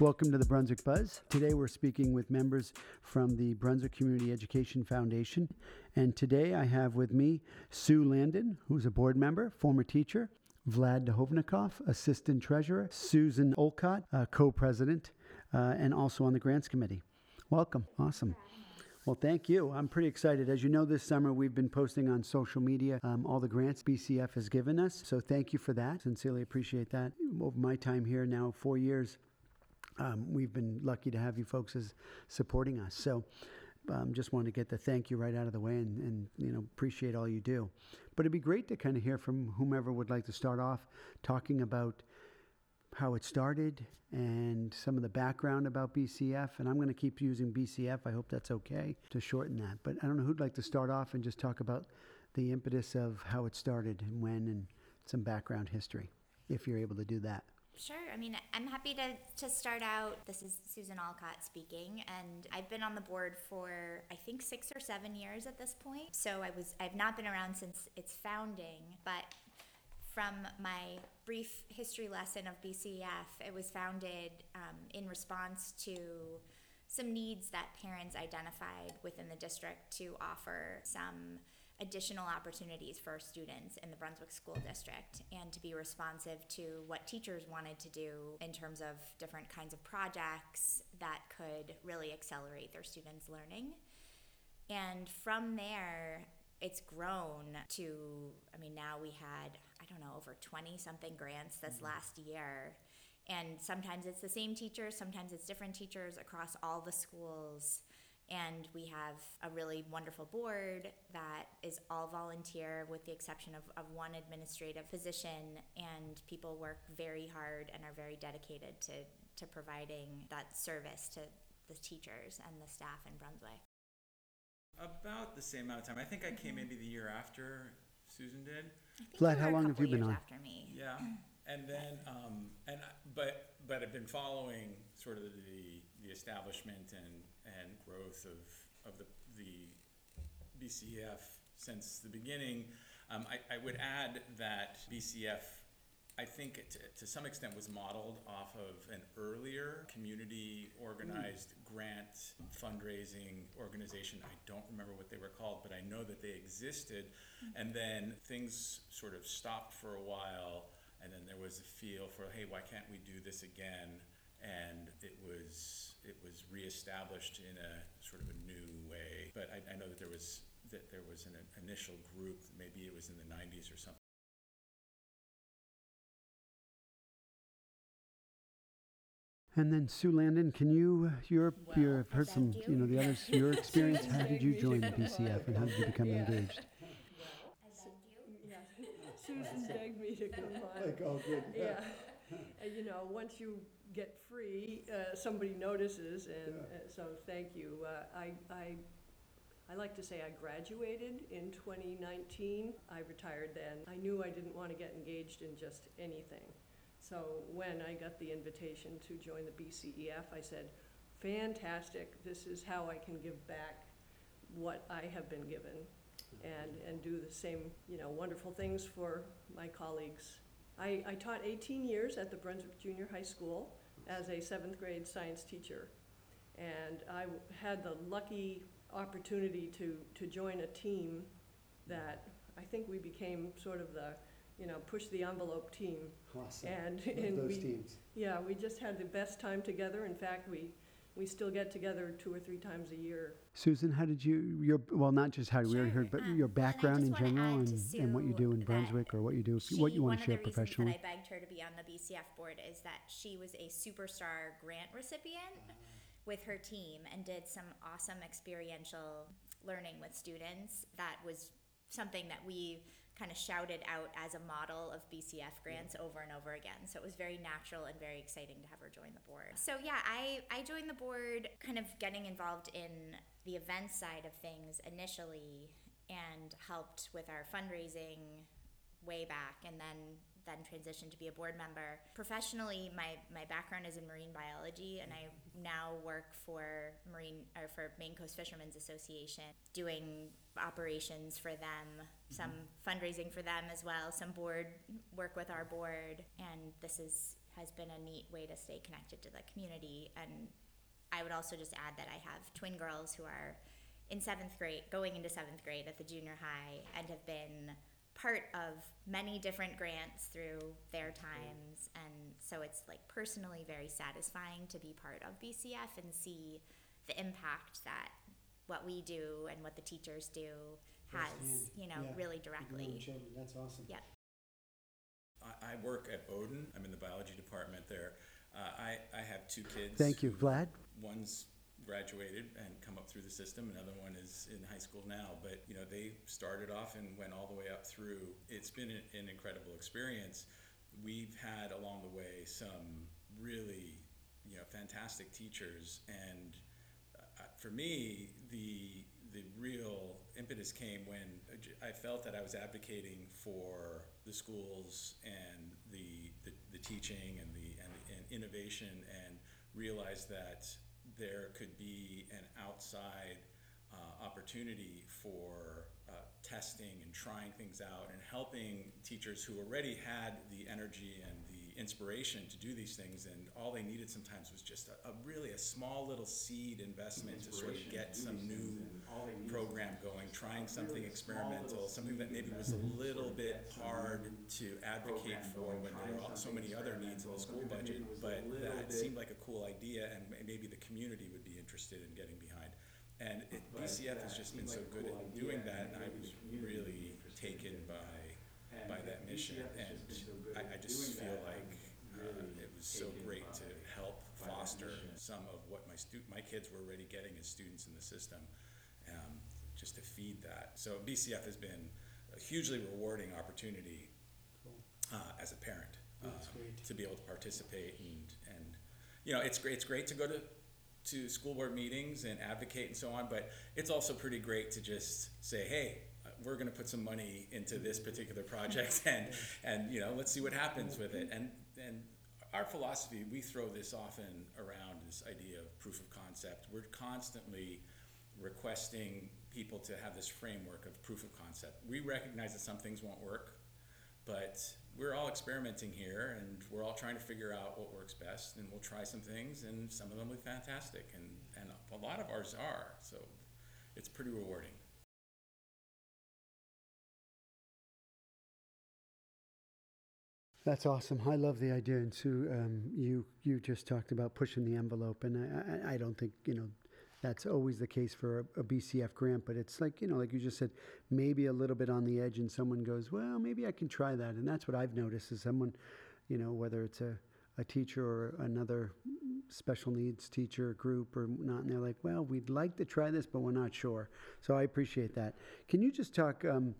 Welcome to the Brunswick Buzz. Today we're speaking with members from the Brunswick Community Education Foundation. And today I have with me Sue Landon, who's a board member, former teacher, Vlad Douhovnikoff, assistant treasurer, Susan Olcott, uh, co president, uh, and also on the grants committee. Welcome. Awesome. Well, thank you. I'm pretty excited. As you know, this summer we've been posting on social media um, all the grants BCF has given us. So thank you for that. Sincerely appreciate that. Over my time here now, four years, um, we've been lucky to have you folks as supporting us. So um, just wanted to get the thank you right out of the way and, and you know appreciate all you do. But it'd be great to kind of hear from whomever would like to start off talking about how it started and some of the background about BCF. And I'm going to keep using BCF. I hope that's okay to shorten that. But I don't know who'd like to start off and just talk about the impetus of how it started and when and some background history, if you're able to do that. Sure. I mean, I'm happy to, to start out. This is Susan Olcott speaking, and I've been on the board for I think six or seven years at this point. So I was I've not been around since its founding, but from my brief history lesson of BCF, it was founded um, in response to some needs that parents identified within the district to offer some additional opportunities for students in the Brunswick School District and to be responsive to what teachers wanted to do in terms of different kinds of projects that could really accelerate their students' learning. And from there, it's grown to, I mean, now we had, I don't know, over 20 something grants this mm-hmm. last year. And sometimes it's the same teachers, sometimes it's different teachers across all the schools. And we have a really wonderful board that is all volunteer with the exception of, of one administrative position. And people work very hard and are very dedicated to, to providing that service to the teachers and the staff in Brunswick. About the same amount of time. I think I came maybe the year after Susan did. Vlad, how long have you been on? After me. Yeah, and then um, and but but I've been following sort of the the establishment and and growth of of the the BCF since the beginning. Um, I, I would add that BCF I think it, to some extent was modeled off of an earlier community organized mm. grant fundraising organization. I don't remember what they were called, but I know that they existed. Mm. And then things sort of stopped for a while, and then there was a feel for, hey, why can't we do this again? And it was it was reestablished in a sort of a new way. But I, I know that there was that there was an initial group, maybe it was in the 90s or something And then Sue Landon, can you, you're, well, you've heard some, you. you. know, the others, your experience, how did you join the BCF and how did you become yeah. engaged? Susan begged me to come on. Like, oh, good. Yeah. And, you know, once you get free, uh, somebody notices, and yeah. uh, so thank you. Uh, I, I, I like to say I graduated in 2019. I retired then. I knew I didn't want to get engaged in just anything. So when I got the invitation to join the BCEF, I said, fantastic, this is how I can give back what I have been given and, and do the same, you know, wonderful things for my colleagues. I, I taught 18 years at the Brunswick Junior High School as a seventh grade science teacher. And I had the lucky opportunity to, to join a team that I think we became sort of the you know, push the envelope team. Awesome. And, Love and those we, teams. yeah, we just had the best time together. In fact, we, we still get together two or three times a year. Susan, how did you, your, well, not just how we already heard, but um, your background in general and, and what you do in Brunswick or what you do, what you want to share professionally? One of the reasons that I begged her to be on the BCF board is that she was a superstar grant recipient uh-huh. with her team and did some awesome experiential learning with students that was something that we kind of shouted out as a model of BCF grants over and over again. So it was very natural and very exciting to have her join the board. So yeah, I, I joined the board kind of getting involved in the event side of things initially and helped with our fundraising way back and then then transitioned to be a board member. Professionally, my, my background is in marine biology, and I now work for marine or for Maine Coast Fishermen's Association, doing operations for them, mm-hmm. some fundraising for them as well, some board work with our board, and this is has been a neat way to stay connected to the community. And I would also just add that I have twin girls who are in seventh grade, going into seventh grade at the junior high, and have been part of many different grants through their times. And so it's like personally very satisfying to be part of BCF and see the impact that what we do and what the teachers do has, you know, Yeah. really directly. children, that's awesome. Yep. I, I work at Bowdoin. I'm in the biology department there. Uh, I, I have two kids. Thank you, Vlad. One's graduated and come up through the system. Another one is in high school now. But you know, they started off and went all the way up through. It's been an, an incredible experience. We've had along the way some really, you know, fantastic teachers. And for me, the the real impetus came when I felt that I was advocating for the schools and the, the, the teaching and the and, and innovation and realized that there could be an outside uh, opportunity for uh, testing and trying things out and helping teachers who already had the energy and the inspiration to do these things and all they needed sometimes was just a, a really a small little seed investment to sort of get some new program going trying something experimental something that maybe was a little bit hard to advocate for when there are so many other needs in the school budget but that seemed like a cool idea and maybe the community would be interested in getting behind. And it, BCF has just been so good at doing that, and I was really taken by, by that mission. And I, I just feel like uh, it was so great to help foster some of what my stu, my kids were already getting as students in the system, um, just to feed that. So BCF has been a hugely rewarding opportunity uh, as a parent. Um. To be able to participate and, and, you know, it's great, it's great to go to, to school board meetings and advocate and so on, but it's also pretty great to just say, hey, we're gonna put some money into this particular project and, and, you know, let's see what happens with it. And, and our philosophy, we throw this often around, this idea of proof of concept. We're constantly requesting people to have this framework of proof of concept. We recognize that some things won't work, but we're all experimenting here and we're all trying to figure out what works best and we'll try some things and some of them will be fantastic and, and a lot of ours are so it's pretty rewarding That's awesome. I love the idea. And Sue, um, you you just talked about pushing the envelope, and I, I, I don't think you know that's always the case for a, a BCF grant, but it's like you know, like you just said, maybe a little bit on the edge, and someone goes, well, maybe I can try that, and that's what I've noticed is someone, you know, whether it's a a teacher or another special needs teacher group or not, and they're like, well, we'd like to try this, but we're not sure. So I appreciate that. Can you just talk? Um,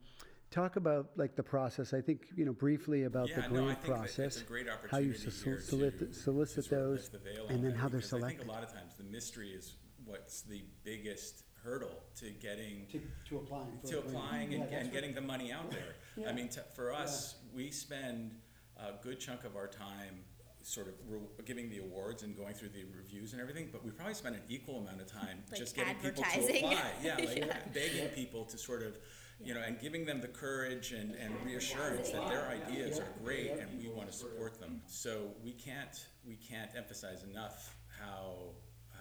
Talk about like the process. I think you know briefly about the grant no, I think that process it's a great how you opportunity solicit, to, solicit to sort of those, the and then it, how they're because I selected. think a lot of times the mystery is what's the biggest hurdle to getting to, to applying for to a grant. applying Yeah, and, that's and what- getting the money out there. Yeah. I mean, t- for us, we spend a good chunk of our time sort of re- giving the awards and going through the reviews and everything, but we probably spend an equal amount of time Like just getting people to apply. Yeah, like begging people to sort of, you know, and giving them the courage and, and reassurance that their ideas are great and we want to support them. So we can't we can't emphasize enough how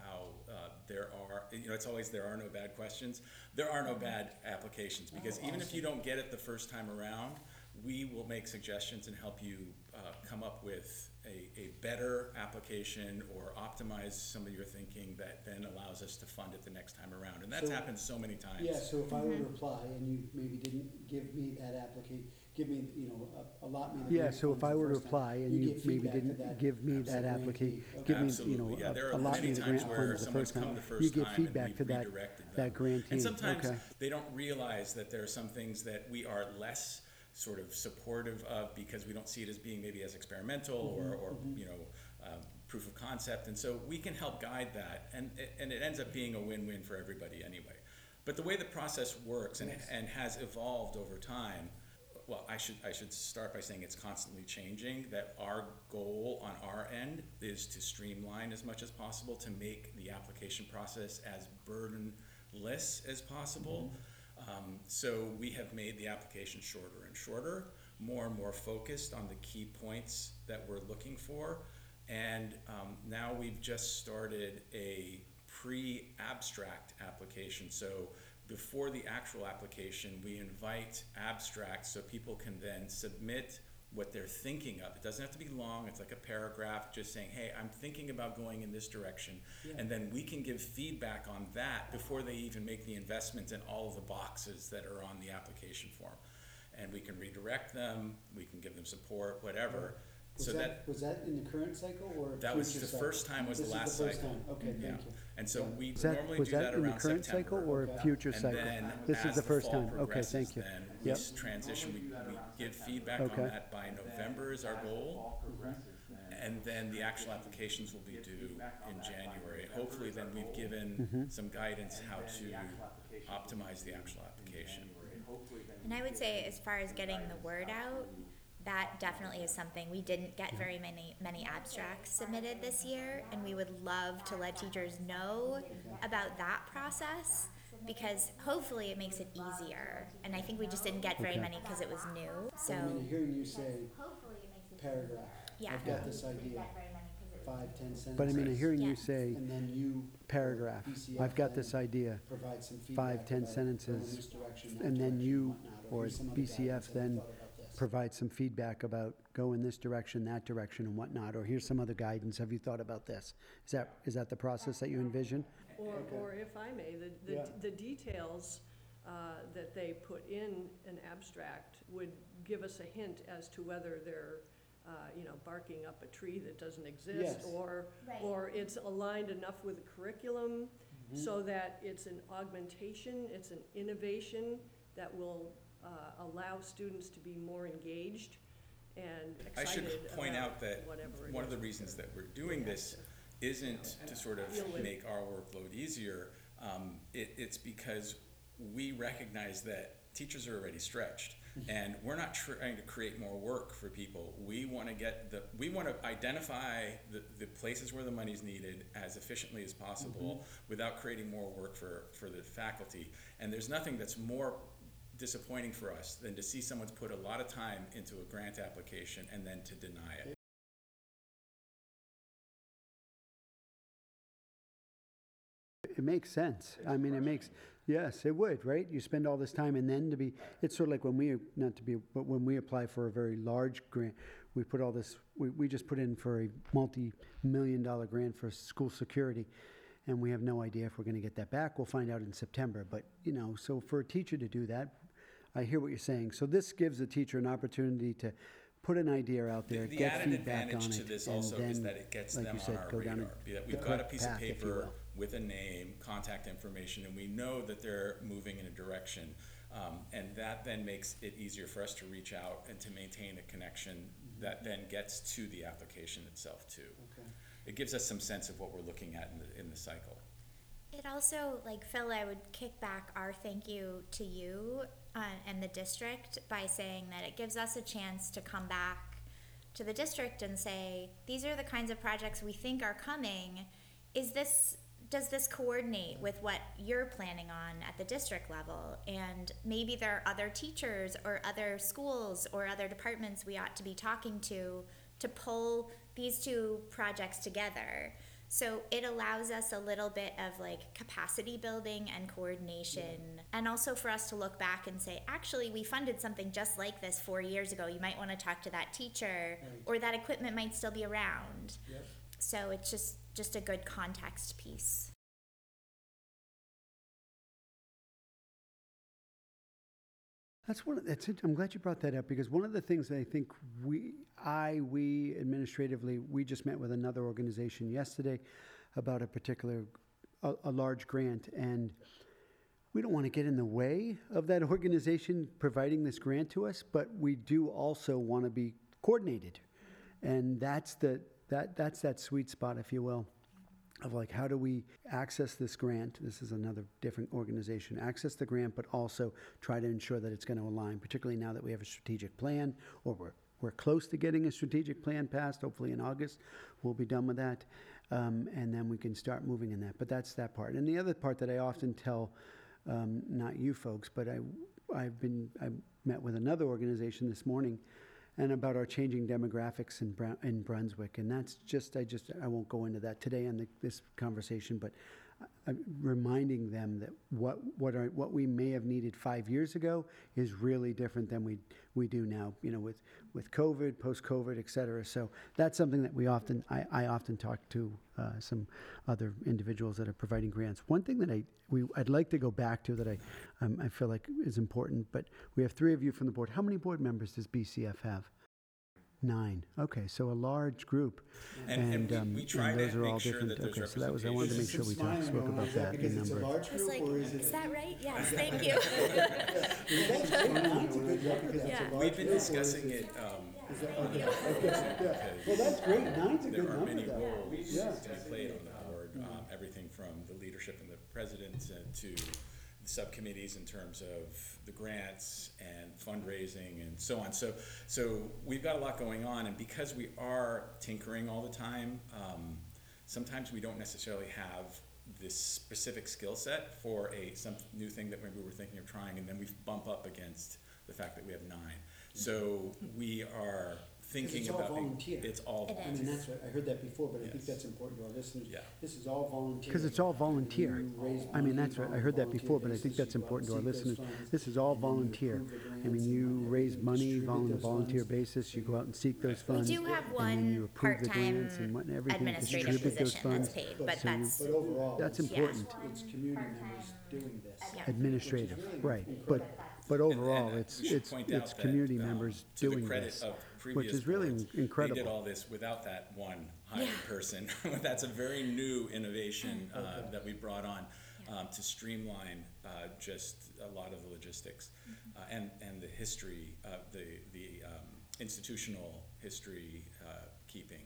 how uh, there are you know it's always there are no bad questions there are no bad applications because even if you don't get it the first time around we will make suggestions and help you uh, come up with a, a better application or optimize some of your thinking that then allows us to fund it the next time around and that's So- happened so many times Yeah, so if I were to mm-hmm. apply and you maybe didn't give me that application, give me, you know, a- allot me the Yeah, grant so if funds I were to first time, apply and you you get maybe feedback to didn't that give me that absolute application. Okay. give me, you Absolutely, know, yeah, there a- are allot many me the times grant where funds the someone's first come time. the You first get time and feedback we've to that, redirected them. that grantee, And sometimes okay. they don't realize that there are some things that we are less sort of supportive of because we don't see it as being maybe as experimental or, Mm-hmm, or, you know, um, proof of concept. And so we can help guide that and, it- and it ends up being a win-win for everybody anyway. But the way the process works and, and has evolved over time, well, I should, I should start by saying it's constantly changing, that our goal on our end is to streamline as much as possible to make the application process as burdenless as possible. Um, so we have made the application shorter and shorter, more and more focused on the key points that we're looking for. And um, now we've just started a pre-abstract application. So before the actual application, we invite abstracts so people can then submit what they're thinking of. It doesn't have to be long, it's like a paragraph just saying, hey, I'm thinking about going in this direction. And then we can give feedback on that before they even make the investment in all of the boxes that are on the application form. And we can redirect them, we can give them support, whatever. Was So that, Was that in the current cycle or that was future the cycle? first time was the This is last first cycle. time. Okay, Yeah. thank you. And so we Was that, normally was do that that in the around current cycle September. or Okay. future And cycle? then This is as the the first fall time. Okay, thank you. Then Yep. we transition, we, we give feedback Okay. on that by November is our goal. And then the actual applications will be due in January. Hopefully then we've Mm-hmm. given some guidance how to optimize the actual application. And I would say, as far as getting the word out, that definitely is something. We didn't get very many many abstracts submitted this year, and we would love to let teachers know about that process because hopefully it makes it easier. And I think we just didn't get very Okay. many because it was new. So I mean, hearing you say hopefully it makes it paragraph, Yeah. I've got this idea, very many because it five, ten sentences. But I mean, I'm hearing you say And then you. paragraph, BCF I've got this idea, Provide some five, ten about go in sentences, this direction, that and then you or here's some other BCF guidance, have you then thought about this? Provide some feedback about go in this direction, that direction, and whatnot, or here's some other guidance, have you thought about this? Is that, is that the process that you envision? Or, Okay. or if I may, the, the, Yeah. the details, uh, that they put in an abstract would give us a hint as to whether they're, uh, you know, barking up a tree that doesn't exist, Yes. or, Right. or it's aligned enough with the curriculum Mm-hmm. so that it's an augmentation, it's an innovation that will, uh, allow students to be more engaged and I should point about out that whatever it one of is the reasons that we're doing this isn't to sort of Deal with- make our workload easier. Um, it, it's because we recognize that teachers are already stretched. And we're not trying to create more work for people. We wanna get the, we wanna identify the, the places where the money's needed as efficiently as possible without creating more work for, for the faculty. And there's nothing that's more disappointing for us than to see someone's put a lot of time into a grant application and then to deny it. It makes sense. I mean, it makes, yes, it would, right? You spend all this time and then to be, it's sort of like when we, not to be, but when we apply for a very large grant, we put all this, we, we just put in for a multi-million dollar grant for school security. And we have no idea if we're gonna get that back. We'll find out in September. But, you know, so for a teacher to do that, I hear what you're saying. So this gives the teacher an opportunity to put an idea out there, the get added feedback on advantage it. to this and also is then, that it gets like them you on said, our go down radar. Be that we've got a piece of path, if you paper with a name, contact information, and we know that they're moving in a direction. Um, and that then makes it easier for us to reach out and to maintain a connection that then gets to the application itself too. Okay. It gives us some sense of what we're looking at in the, in the cycle. It also, like Phil, I would kick back our thank you to you uh, and the district by saying that it gives us a chance to come back to the district and say, these are the kinds of projects we think are coming. Is this, does this coordinate with what you're planning on at the district level? And maybe there are other teachers or other schools or other departments we ought to be talking to to pull these two projects together. So it allows us a little bit of like capacity building and coordination. And also for us to look back and say, actually, we funded something just like this four years ago. You might want to talk to that teacher, Right. or that equipment might still be around. Yep. So it's just just a good context piece. That's one. Of, that's it. I'm glad you brought that up because one of the things that I think we, I, we administratively, we just met with another organization yesterday about a particular, a, a large grant, and we don't want to get in the way of that organization providing this grant to us, but we do also want to be coordinated, and that's the that that's that sweet spot, if you will of like how do we access this grant? This is another different organization. Access the grant but also try to ensure that it's going to align particularly now that we have a strategic plan or we're, we're close to getting a strategic plan passed hopefully in august. We'll be done with that um, and then we can start moving in that but that's that part. And the other part that i often tell um, not you folks, but I, I've been, I met with another organization this morning and about our changing demographics in in Brunswick. And that's just, I just, I won't go into that today on the, this conversation, but reminding them that what, what are, what we may have needed five years ago is really different than we, we do now, you know, with, with COVID, post-COVID, et cetera. So that's something that we often, I, I often talk to uh, some other individuals that are providing grants. One thing that I, we, I'd like to go back to that I, um, I feel like is important, but we have three of you from the board. How many board members does BCF have? Nine. Okay, so a large group. And, and um, we, we try those to are all sure different. that Okay, so that was, I wanted to make sure we talked, spoke about that that, the because it's a number. large group, like, or is is it? that right? Yes, thank you. Nine's a good number because it's a Yeah. We've been group, or is discussing it- it, um, is that- okay, okay, yeah. Well, that's great, nine's a good number. there are number many though. roles Yeah. to be played on the board, um, everything from the leadership and the president to the subcommittees in terms of the grants and fundraising and so on. So, so we've got a lot going on, and because we are tinkering all the time, um, sometimes we don't necessarily have this specific skill set for a some new thing that maybe we're thinking of trying, and then we bump up against the fact that we have nine. So we are thinking it's all about volunteer. it's all It I volunteer. mean, that's what, I heard that before, but I think Yes. that's important to our listeners. Yeah. This is all volunteer. Because it's all volunteer. You raise I mean, that's right, I heard that volunteer before, but I think basis, that's you important to our seek those listeners. funds, This is all and then you volunteer. approve the I grants mean, and you then raise money distribute on a those volunteer funds. basis, you go out and seek those funds. We funds. do have and then you one approve the part-time grants and what- everything, administrative distribute those position that's funds. paid, But but so you- that's, But overall. That's it's- important. It's community members doing this. Yeah. Administrative, Which is really right, but, but overall, and it's, we should it's, point out it's that, community um, members to the doing credit this. of which previous is really boards, incredible. They did all this without that one hired person. That's a very new innovation uh, Okay. that we brought on um, to streamline uh, just a lot of the logistics Mm-hmm. uh, and, and the history, uh, the, the um, institutional history uh, keeping.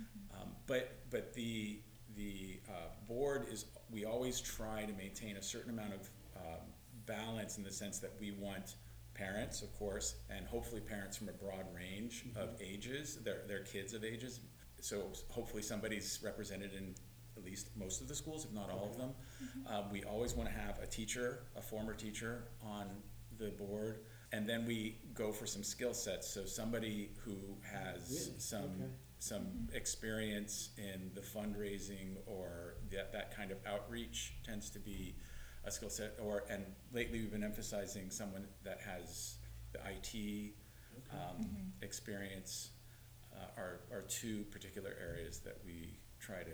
Mm-hmm. Um, But, but the, the uh, board is, we always try to maintain a certain amount of um, balance in the sense that we want parents, of course, and hopefully parents from a broad range mm-hmm. of ages, their, their kids of ages. So hopefully somebody's represented in at least most of the schools, if not all of them. Mm-hmm. Uh, we always want to have a teacher, a former teacher on the board. And then we go for some skill sets. So somebody who has Really? some Okay. some mm-hmm. experience in the fundraising or that, that kind of outreach tends to be a skill set. Or and lately we've been emphasizing someone that has the IT um, experience. Uh, are are two particular areas that we try to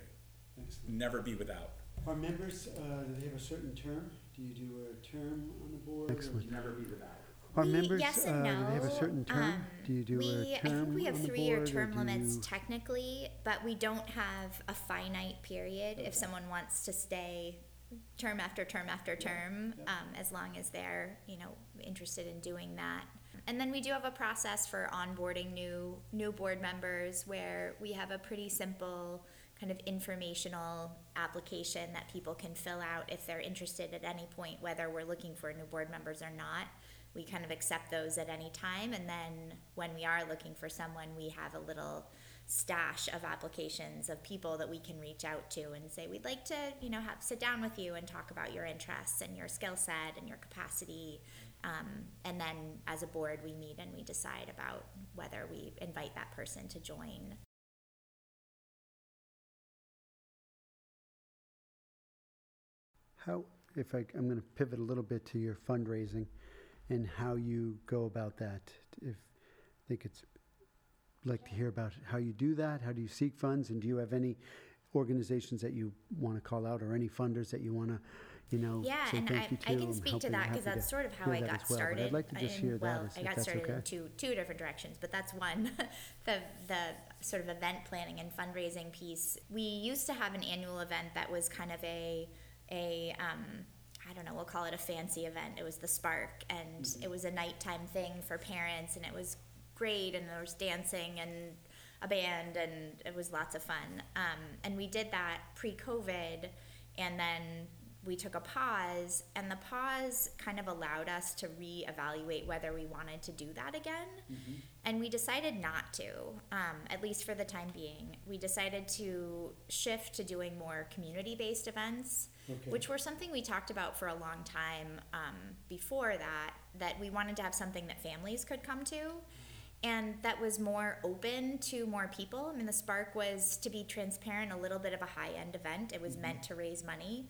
Excellent. never be without. Our members, uh, do they have a certain term? Do you do a term on the board? or Excellent. do you never be without? Are We- members, yes uh, and do they have a no. certain term? Um, Do you do we, a I think we have on the three-year board, or term do limits you- technically, but we don't have a finite period. If someone wants to stay term after term after term, yeah. um, as long as they're, you know, interested in doing that. And then we do have a process for onboarding new, new board members where we have a pretty simple kind of informational application that people can fill out if they're interested at any point, whether we're looking for new board members or not. We kind of accept those at any time, and then when we are looking for someone, we have a little stash of applications of people that we can reach out to and say, we'd like to, you know, have, sit down with you and talk about your interests and your skill set and your capacity. Um, and then as a board, we meet and we decide about whether we invite that person to join. How, if I, I'm gonna pivot a little bit to your fundraising and how you go about that. If, I think it's, like to hear about how you do that, how do you seek funds, and do you have any organizations that you wanna call out, or any funders that you wanna, you know, Yeah, and I, to? I can speak to that because that's sort of how I got well, started. I'd like to just hear that, well, I got started in two two different directions, but that's one. the the sort of event planning and fundraising piece. We used to have an annual event that was kind of a a um, I don't know, we'll call it a fancy event. It was the Spark, and Mm-hmm. it was a nighttime thing for parents, and it was and there was dancing and a band, and it was lots of fun. Um, and we did that pre-COVID, and then we took a pause, and the pause kind of allowed us to reevaluate whether we wanted to do that again. And we decided not to, um, at least for the time being. We decided to shift to doing more community based events. Okay. which were something we talked about for a long time um, before that, that we wanted to have something that families could come to. And that was more open to more people. I mean, the Spark was, to be transparent, a little bit of a high end event. It was meant to raise money.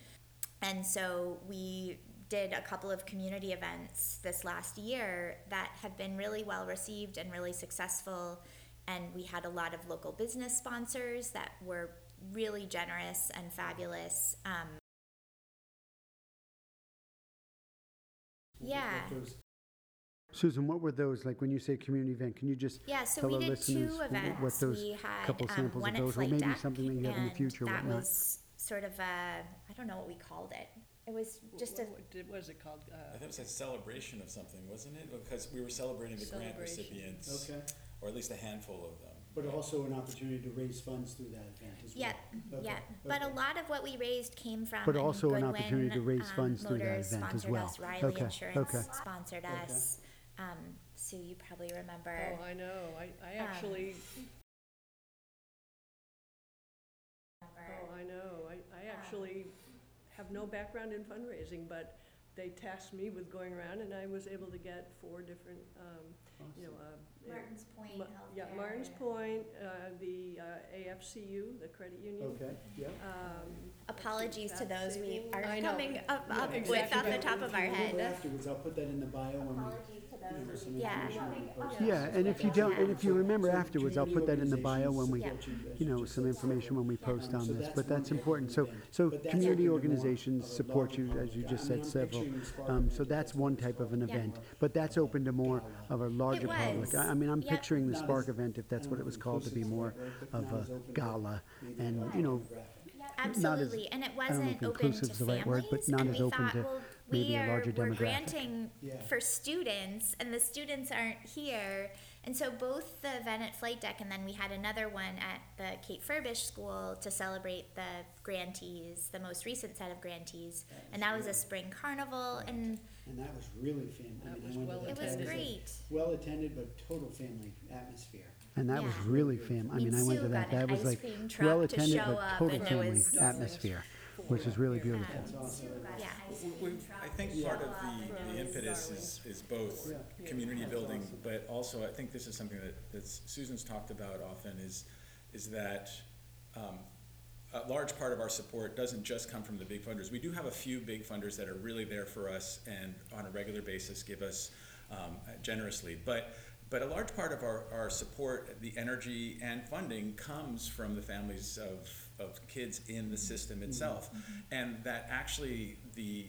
And so we did a couple of community events this last year that have been really well received and really successful. And we had a lot of local business sponsors that were really generous and fabulous. Um, yeah. Susan, what were those, like, when you say community event, can you just Yeah, so tell we our did listeners two events. what those we had couple um, samples one of those, or maybe Deck, something that you have in the future, that whatnot? was sort of a I don't know what we called it. It was just a What- what what is it called? I Uh, thought it was a celebration of something, wasn't it? Because we were celebrating the grant recipients, Okay, or at least a handful of them. but also an opportunity to raise funds through that event as well? yeah, Okay, yeah. But a lot of what we raised came from But and also an opportunity to raise um, funds through that Motors event as well. Us, Riley Okay, Insurance okay. sponsored Okay. us. Um, Sue, you probably remember. Oh, I know, I, I Um, actually, remember. oh, I know, I, I actually have no background in fundraising, but they tasked me with going around and I was able to get four different, um, you know, uh. Martin's Point Ma- Healthcare. Yeah, Martin's Point, uh, the uh, AFCU, the credit union. Okay, yeah. Um, Apologies to those we are I know. coming up, Yeah, up with exactly. off the top of our If remember head. Afterwards, I'll put that in the bio when we, Apologies to you know, those. some Yeah. information when we post. Yeah, Yeah, and if you don't, and if you remember So afterwards, I'll put that in the bio when we, Yeah. you know, some information when we post on this, but that's important. So, so But that's community open more organizations of a support larger you, as you public. just I mean, said, I'm several. picturing the Um, so that's one type of an event, but that's open to more of a larger public. was. I I mean, I'm Yep. picturing the Spark event, if that's what it was called, to be inclusive is the more right word, but of a gala. And, you know, demographic. Absolutely, and it I don't know wasn't if open to inclusive's the right word, but families, not and as we open thought, to well, maybe we a are, larger we're demographic. granting Yeah. for students, and the students aren't here. And so both the event at Flight Deck, and then we had another one at the Kate Furbish School to celebrate the grantees, the most recent set of grantees, and that was a spring carnival, and And that was really fam, I That mean, I was went to well that. it was That a great. Well-attended, but total family atmosphere. And that was Yeah. really fam, I mean, I went to that, that was like cream well-attended, but total family atmosphere, which is really beautiful. That's awesome. Yeah. We, I think part of the, the impetus is, is both Yeah. community building, but also, I think this is something that, that Susan's talked about often, is, is that, um, a large part of our support doesn't just come from the big funders. We do have a few big funders that are really there for us and on a regular basis give us, um, generously. But, but a large part of our, our support, the energy and funding comes from the families of, of kids in the system itself. And that actually, the,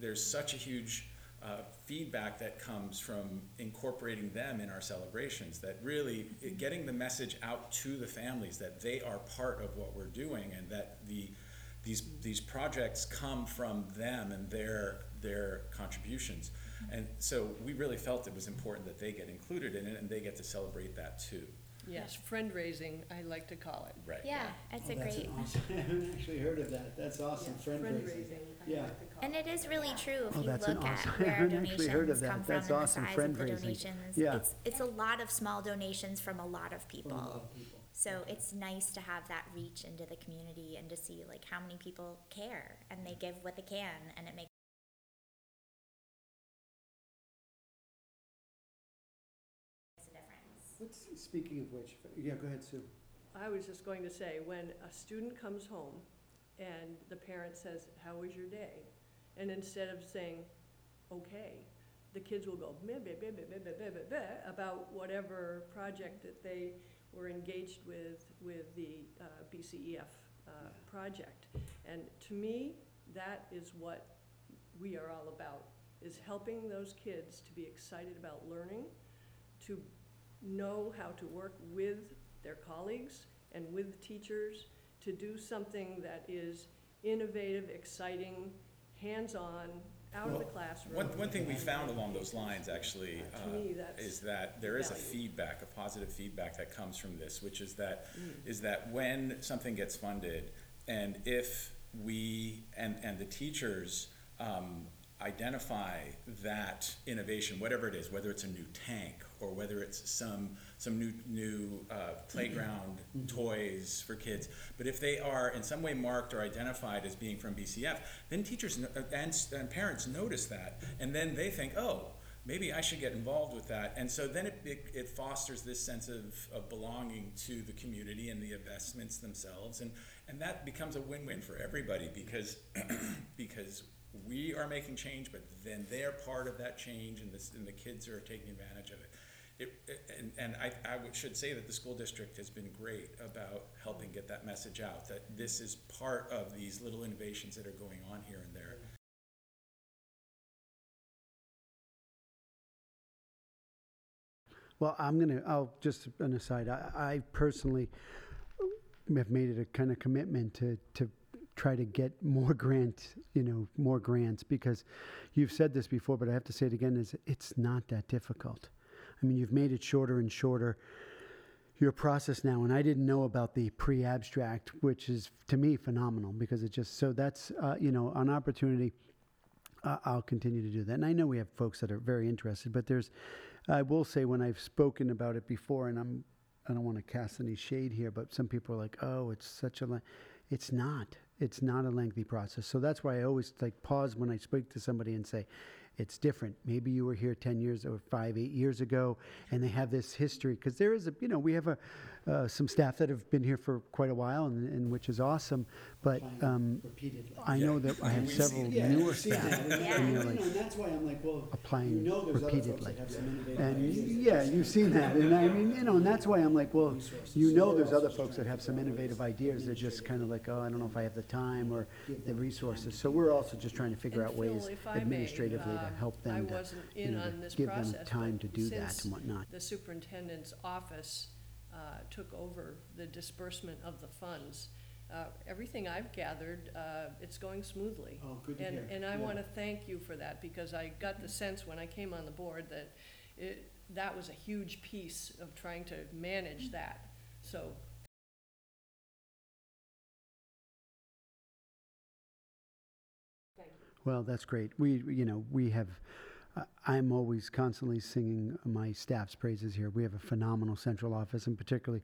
there's such a huge uh, feedback that comes from incorporating them in our celebrations, that really, it- getting the message out to the families that they are part of what we're doing and that the, these, these projects come from them and their, their contributions. And so we really felt it was important that they get included in it and they get to celebrate that too. Yes, friend-raising, I like to call it. Right. Yeah, that's Oh, a that's great. awesome- I haven't actually heard of that, that's awesome, Yeah, friend raising. I Yeah. like to call And it is really true if Oh, you that's an look at awesome- I where our haven't actually heard of donations that. come from That's and the awesome, size of the fundraising. donations. Yeah. It's, it's a lot of small donations from a lot of From a people. lot of people. So it's nice to have that reach into the community and to see like how many people care and they give what they can and it makes a difference. What's, speaking of which, yeah, go ahead, Sue. I was just going to say, when a student comes home and the parent says, how was your day? And instead of saying, okay, the kids will go meh, meh, meh, meh, meh, meh, meh, meh, meh, about whatever project that they were engaged with, with the uh, BCEF uh, project. And to me, that is what we are all about, is helping those kids to be excited about learning, to know how to work with their colleagues and with teachers to do something that is innovative, exciting, hands-on, out of the Well, classroom. One, one thing we found along those lines, actually, To uh, me, that's is that there is a value. feedback, a positive feedback that comes from this, which is that, Mm. is that when something gets funded, and if we, and, and the teachers, um, identify that innovation, whatever it is, whether it's a new tank or whether it's some some new new uh, playground mm-hmm. Mm-hmm. toys for kids. But if they are in some way marked or identified as being from BCF, then teachers uh, and, and parents notice that, and then they think, oh, maybe I should get involved with that. And so then it, it, it fosters this sense of, of belonging to the community and the investments themselves. And, and that becomes a win-win for everybody because, because we are making change, but then they're part of that change and, this, and the kids are taking advantage of it. It, and and I, I should say that the school district has been great about helping get that message out, that this is part of these little innovations that are going on here and there. Well, I'm gonna, I'll, just an aside, I, I personally have made it a kind of commitment to, to try to get more grant, you know, more grants, because you've said this before, but I have to say it again, is it's not that difficult. I mean, you've made it shorter and shorter, your process now, and I didn't know about the pre-abstract, which is, to me, phenomenal, because it just, so that's, uh, you know, an opportunity I- I'll continue to do that. And I know we have folks that are very interested, but there's, I will say when I've spoken about it before, and I'm, I don't want to cast any shade here, but some people are like, oh, it's such a, le-" it's not. It's not a lengthy process. So that's why I always like pause when I speak to somebody and say, it's different. Maybe you were here 10 years or five, eight years ago, and they have this history. Because there is a, you know, we have a, uh, some staff that have been here for quite a while, and, and which is awesome. But um, repeatedly. I know that I have several seen- Yeah, newer I've seen staff. that, and, that- Yeah. and, you're like and that's why I'm like, well, applying you know there's other folks repeatedly. that have some innovative And ideas. yeah, you've seen that, and I mean, you know, and that's why I'm like, well, you know, there's other folks that have some innovative ideas. They're just kind of like, oh, I don't know if I have the time or the resources. So we're also just trying to figure And out Phil, ways if I may, administratively to um, help I them to, wasn't you in know, to on this give them process, time but to do that since and whatnot. The superintendent's office uh, took over the disbursement of the funds. Uh, Everything I've gathered, uh, it's going smoothly. Oh, good to And, hear. and I Yeah. want to thank you for that, because I got the sense when I came on the board that it, that was a huge piece of trying to manage that. So Well, that's great. We, you know, we have, I'm always constantly singing my staff's praises here. We have a phenomenal central office, and particularly,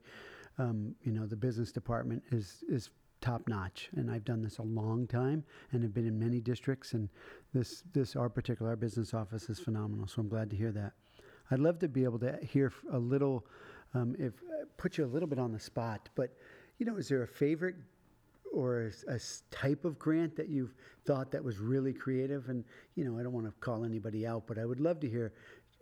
um, you know, the business department is is top notch. And I've done this a long time, and have been in many districts. And this this our particular our business office is phenomenal. So I'm glad to hear that. I'd love to be able to hear a little, um, if uh, put you a little bit on the spot, but you know, is there a favorite or a type of grant that you've thought that was really creative? And you know, I don't want to call anybody out, but I would love to hear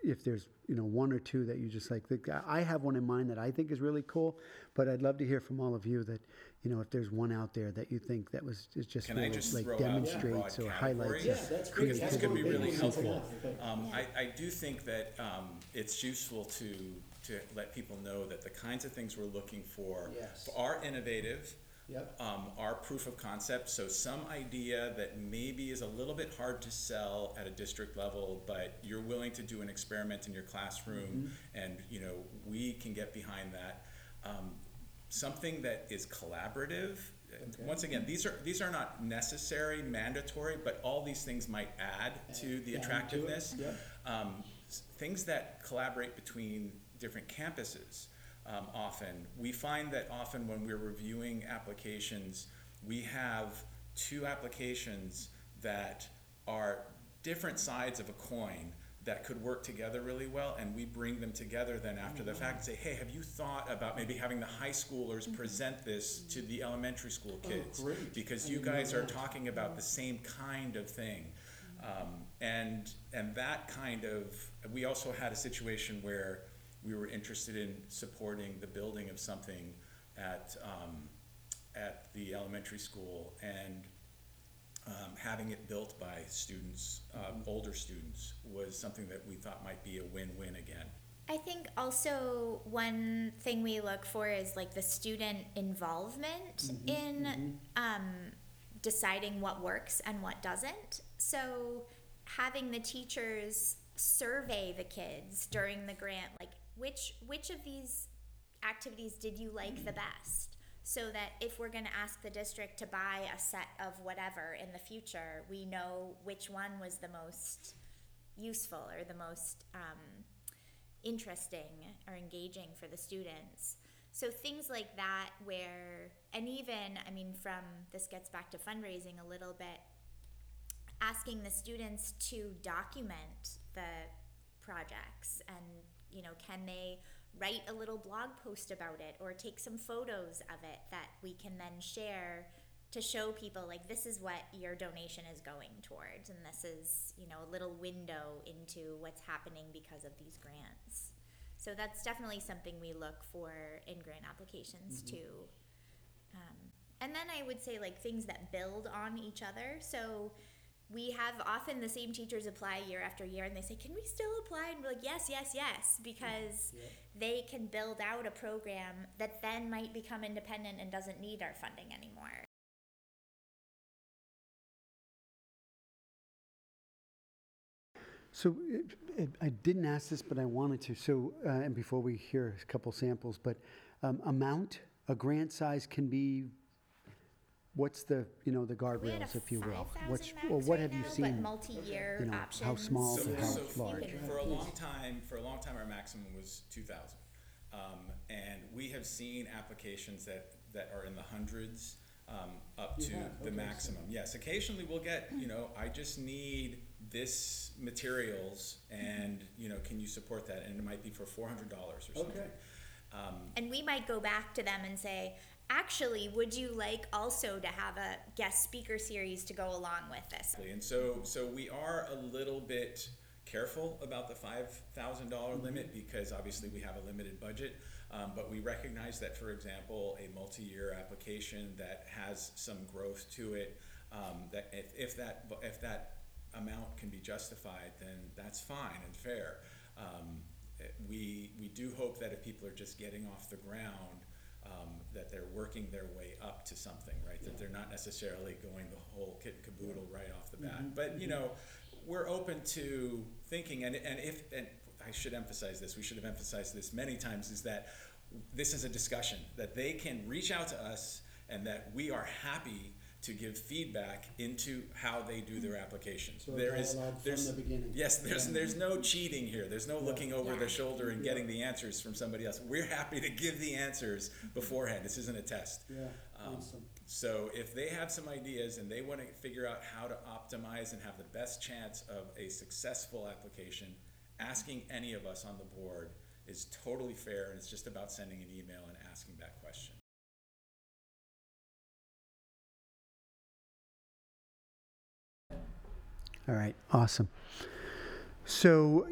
if there's you know one or two that you just like. think- I I have one in mind that I think is really cool, but I'd love to hear from all of you that you know if there's one out there that you think that was is just Can I really just like throw out a demonstrates broad or highlights. category? Yeah, that's great. Because this That's could be really helpful. Um, I, I do think that, um, it's useful to, to let people know that the kinds of things we're looking for Yes. are innovative, Yep. um, are proof of concept, so some idea that maybe is a little bit hard to sell at a district level, but you're willing to do an experiment in your classroom, and, you know, we can get behind that. Um, something that is collaborative, Okay. once again, these are, these are not necessary, mandatory, but all these things might add to the Add to it, attractiveness. yep. Um, things that collaborate between different campuses, um, often. We find that often when we're reviewing applications, we have two applications that are different sides of a coin that could work together really well, and we bring them together then after the fact and say, hey, have you thought about maybe having the high schoolers present this to the elementary school Oh, kids? great. Because I you guys are talking about the same kind of thing. Um, and, and that kind of, we also had a situation where we were interested in supporting the building of something at, um, at the elementary school and, um, having it built by students, um, older students, was something that we thought might be a win-win again. I think also one thing we look for is like the student involvement in um, deciding what works and what doesn't. So having the teachers survey the kids during the grant, like which which of these activities did you like the best? so that if we're going to ask the district to buy a set of whatever in the future, we know which one was the most useful or the most um, interesting or engaging for the students. So things like that, where, and even, I mean, from this gets back to fundraising a little bit, asking the students to document the projects and, you know, can they write a little blog post about it or take some photos of it that we can then share to show people like this is what your donation is going towards and this is you know a little window into what's happening because of these grants. So that's definitely something we look for in grant applications too. Um, and then i would say like things that build on each other. So we have often the same teachers apply year after year and they say can we still apply? And we're like yes yes yes because they can build out a program that then might become independent and doesn't need our funding anymore. So it, it, I didn't ask this, but I wanted to. So, uh, and before we hear a couple samples, but um, amount, a grant size can be, what's the, you know, the we had a guardrails, if you will? What's, max or what have you seen? But multi-year You know, options. how small So, to how so large? for a long time, for a long time, our maximum was two thousand. Um, and we have seen applications that, that are in the hundreds, um, up You to have, the okay. maximum. Yes, occasionally we'll get, you know, I just need this materials and, you know, can you support that? And it might be for four hundred dollars or something. Okay. Um, And we might go back to them and say, actually, would you like also to have a guest speaker series to go along with this? And so, so we are a little bit careful about the five thousand dollar limit because obviously we have a limited budget. Um, but we recognize that, for example, a multi-year application that has some growth to it, um, that if, if that, if that amount can be justified, then that's fine and fair. Um, we, we do hope that if people are just getting off the ground, um, that they're working their way up to something, right? That they're not necessarily going the whole kit and caboodle right off the bat. But, you know, we're open to thinking, and, and if, and I should emphasize this, we should have emphasized this many times, is that this is a discussion, that they can reach out to us and that we are happy to give feedback into how they do their applications. So There is, from there's, the beginning. yes, there's, Yeah. there's no cheating here. There's no looking over the Yeah. shoulder and getting the answers from somebody else. We're happy to give the answers beforehand. This isn't a test. Yeah, Um, awesome. So if they have some ideas and they want to figure out how to optimize and have the best chance of a successful application, asking any of us on the board is totally fair and it's just about sending an email and asking that question. All right, awesome. So,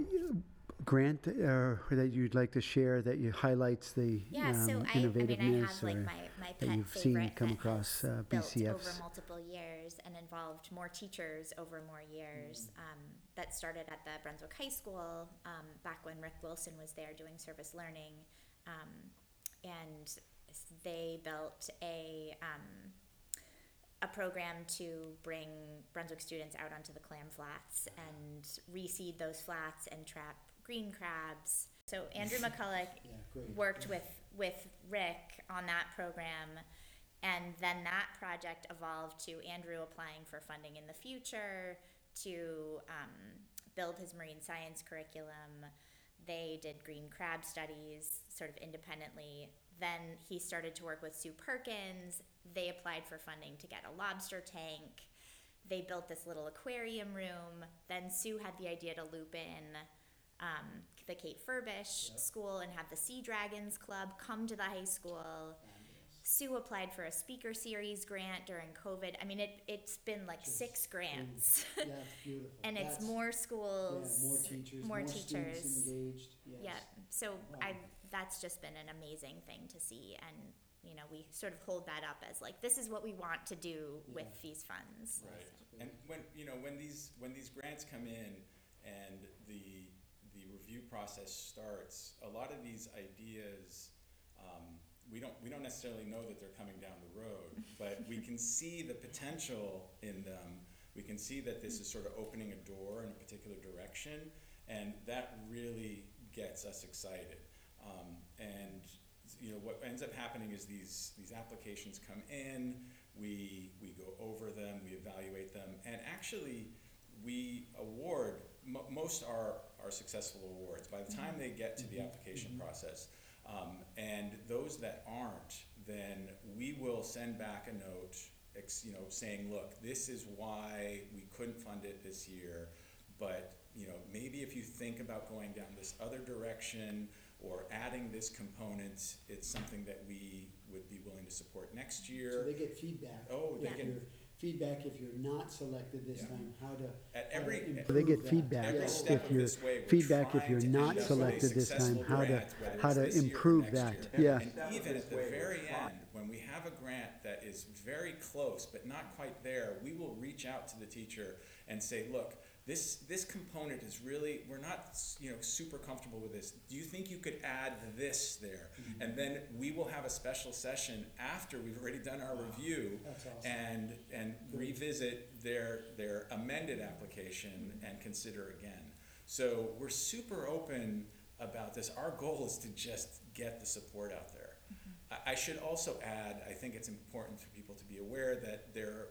grant uh, that you'd like to share that you highlights the Yeah, so um, I, I mean, I have like my, my that you've seen come across uh, built over BCFs. multiple years and involved more teachers over more years. Mm. Um, that started at the Brunswick High School um, back when Rick Wilson was there doing service learning, um, and they built a um, a program to bring Brunswick students out onto the clam flats and reseed those flats and trap green crabs. So Andrew McCulloch Yeah, worked with with Rick on that program, and then that project evolved to Andrew applying for funding in the future to um, build his marine science curriculum. They did green crab studies sort of independently. Then he started to work with Sue Perkins. They applied for funding to get a lobster tank. They built this little aquarium room. Then Sue had the idea to loop in um, the Kate Furbish School and have the Sea Dragons Club come to the high school. Sue applied for a speaker series grant during COVID. I mean, it, it's been like six grants. Yeah, beautiful. and it's That's- more yeah, schools. more teachers, more more teachers. engaged. Yes. Yeah, so Wow. I that's just been an amazing thing to see, and you know we sort of hold that up as like this is what we want to do with these funds. Right. And when, you know, when these, when these grants come in and the, the review process starts, a lot of these ideas, um, we don't, we don't necessarily know that they're coming down the road, but we can see the potential in them. We can see that this is sort of opening a door in a particular direction, and that really gets us excited. Um, and you know, what ends up happening is these, these applications come in, we, we go over them, we evaluate them, and actually, we award, mo- most are, are successful awards. By the time they get to the application process, um, and those that aren't, then we will send back a note, ex, you know, saying, look, this is why we couldn't fund it this year, but, you know, maybe if you think about going down this other direction or adding this component, it's something that we would be willing to support next year. So year. they get feedback. Oh, they if get- you're- Feedback if you're not selected this Yeah. time, how to. At how to every- improve They get that. feedback Every Yeah. step if of you're, this way, we're feedback if trying you're to not end up with a selected this time, successful how to, grant, whether how it's to this year or improve next that, year. yeah. And even at the very end, when we have a grant that is very close but not quite there, we will reach out to the teacher and say, look, this, this component is really, we're not, you know, super comfortable with this. Do you think you could add this there? Mm-hmm. And then we will have a special session after we've already done our review awesome. and, and revisit their, their amended application and consider again. So we're super open about this. Our goal is to just get the support out there. I, I should also add, I think it's important for people to be aware that there,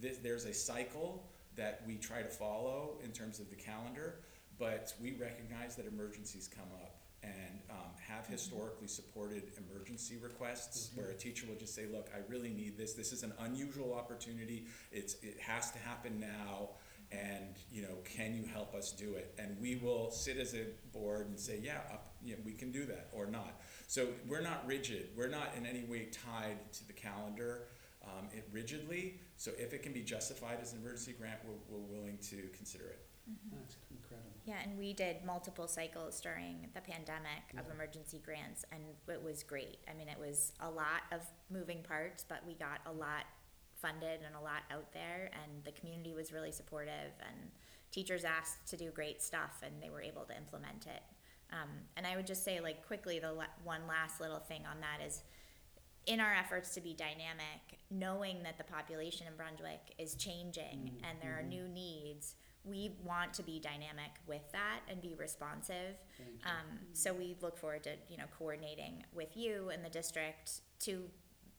this, there's a cycle that we try to follow in terms of the calendar, but we recognize that emergencies come up and um, have historically supported emergency requests where a teacher will just say, look, I really need this. This is an unusual opportunity. It's, it has to happen now. And, you know, can you help us do it? And we will sit as a board and say, yeah, up, you know, we can do that or not. So we're not rigid. We're not in any way tied to the calendar um, it rigidly. So if it can be justified as an emergency grant, we're, we're willing to consider it. That's incredible. Yeah, and we did multiple cycles during the pandemic of emergency grants, and it was great. I mean, it was a lot of moving parts, but we got a lot funded and a lot out there, and the community was really supportive, and teachers asked to do great stuff, and they were able to implement it. Um, and I would just say, like, quickly, the la- one last little thing on that is in our efforts to be dynamic, knowing that the population in Brunswick is changing and there are new needs, we want to be dynamic with that and be responsive. Um, so we look forward to you know coordinating with you and the district to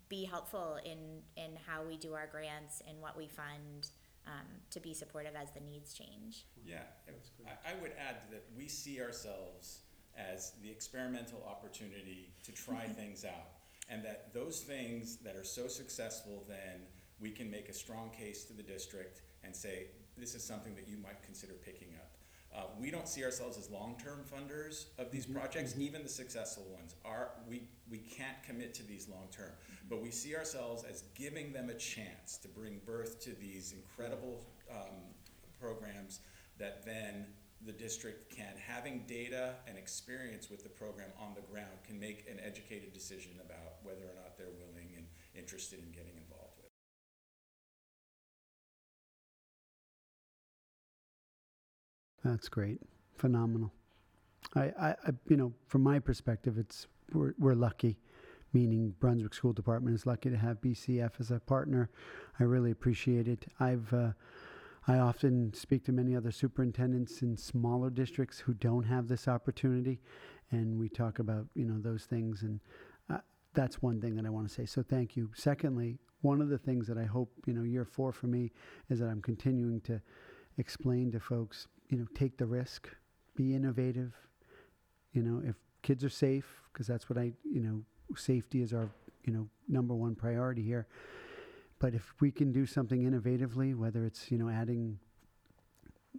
be helpful in in how we do our grants and what we fund um, to be supportive as the needs change. Yeah, That's great. I, I would add that we see ourselves as the experimental opportunity to try things out. And that those things that are so successful, then we can make a strong case to the district and say, this is something that you might consider picking up. Uh, we don't see ourselves as long-term funders of these projects, even the successful ones. Are, we, we can't commit to these long-term, but we see ourselves as giving them a chance to bring birth to these incredible um, programs that then the district can, having data and experience with the program on the ground, can make an educated decision about whether or not they're willing and interested in getting involved with. That's great. Phenomenal. I, I, I you know, from my perspective, it's we're, we're lucky, meaning Brunswick School Department is lucky to have BCF as a partner. I really appreciate it. I've uh, I often speak to many other superintendents in smaller districts who don't have this opportunity, and we talk about you know those things, and uh, that's one thing that I want to say. So thank you. Secondly, one of the things that I hope you know year four for me is that I'm continuing to explain to folks, you know, take the risk, be innovative. You know, if kids are safe, because that's what I, you know, safety is our, you know, number one priority here. But if we can do something innovatively, whether it's, you know, adding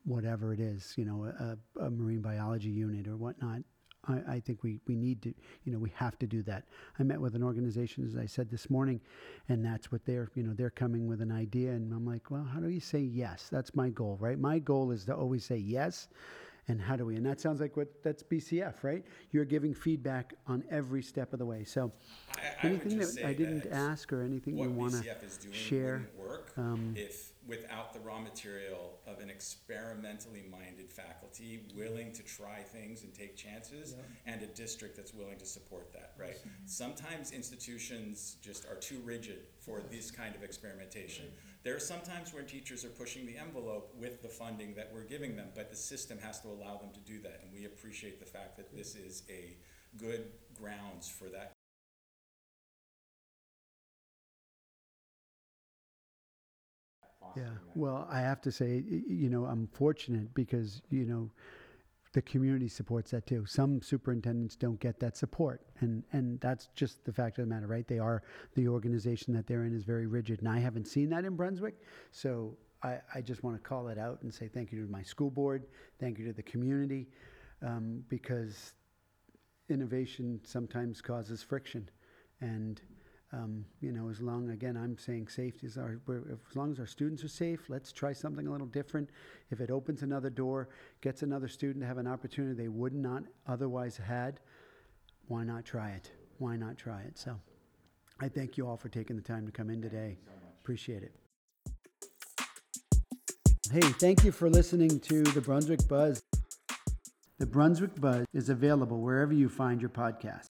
whatever it is, you know, a, a marine biology unit or whatnot, I, I think we, we need to, you know, we have to do that. I met with an organization, as I said this morning, and that's what they're, you know, they're coming with an idea. And I'm like, well, how do you say yes? That's my goal, right? My goal is to always say yes. And how do we? And that sounds like what that's BCF, right? You're giving feedback on every step of the way. So, I, I anything that I didn't that ask or anything you want to BCF is doing share, work um, if without the raw material of an experimentally minded faculty willing to try things and take chances and a district that's willing to support that right sometimes institutions just are too rigid for this kind of experimentation there are sometimes when teachers are pushing the envelope with the funding that we're giving them, but the system has to allow them to do that. And we appreciate the fact that this is a good grounds for that Yeah. Well, I have to say, you know, I'm fortunate because, you know, the community supports that too. Some superintendents don't get that support, and, and that's just the fact of the matter, right? They are, the organization that they're in is very rigid, and I haven't seen that in Brunswick, so I, I just want to call it out and say thank you to my school board, thank you to the community, um, because innovation sometimes causes friction, and um, you know, as long, again, I'm saying safety is our, we're- as long as our students are safe, let's try something a little different. If it opens another door, gets another student to have an opportunity they would not otherwise had, why not try it? Why not try it? So I thank you all for taking the time to come in today. Appreciate it. Hey, thank you for listening to the Brunswick Buzz. The Brunswick Buzz is available wherever you find your podcast.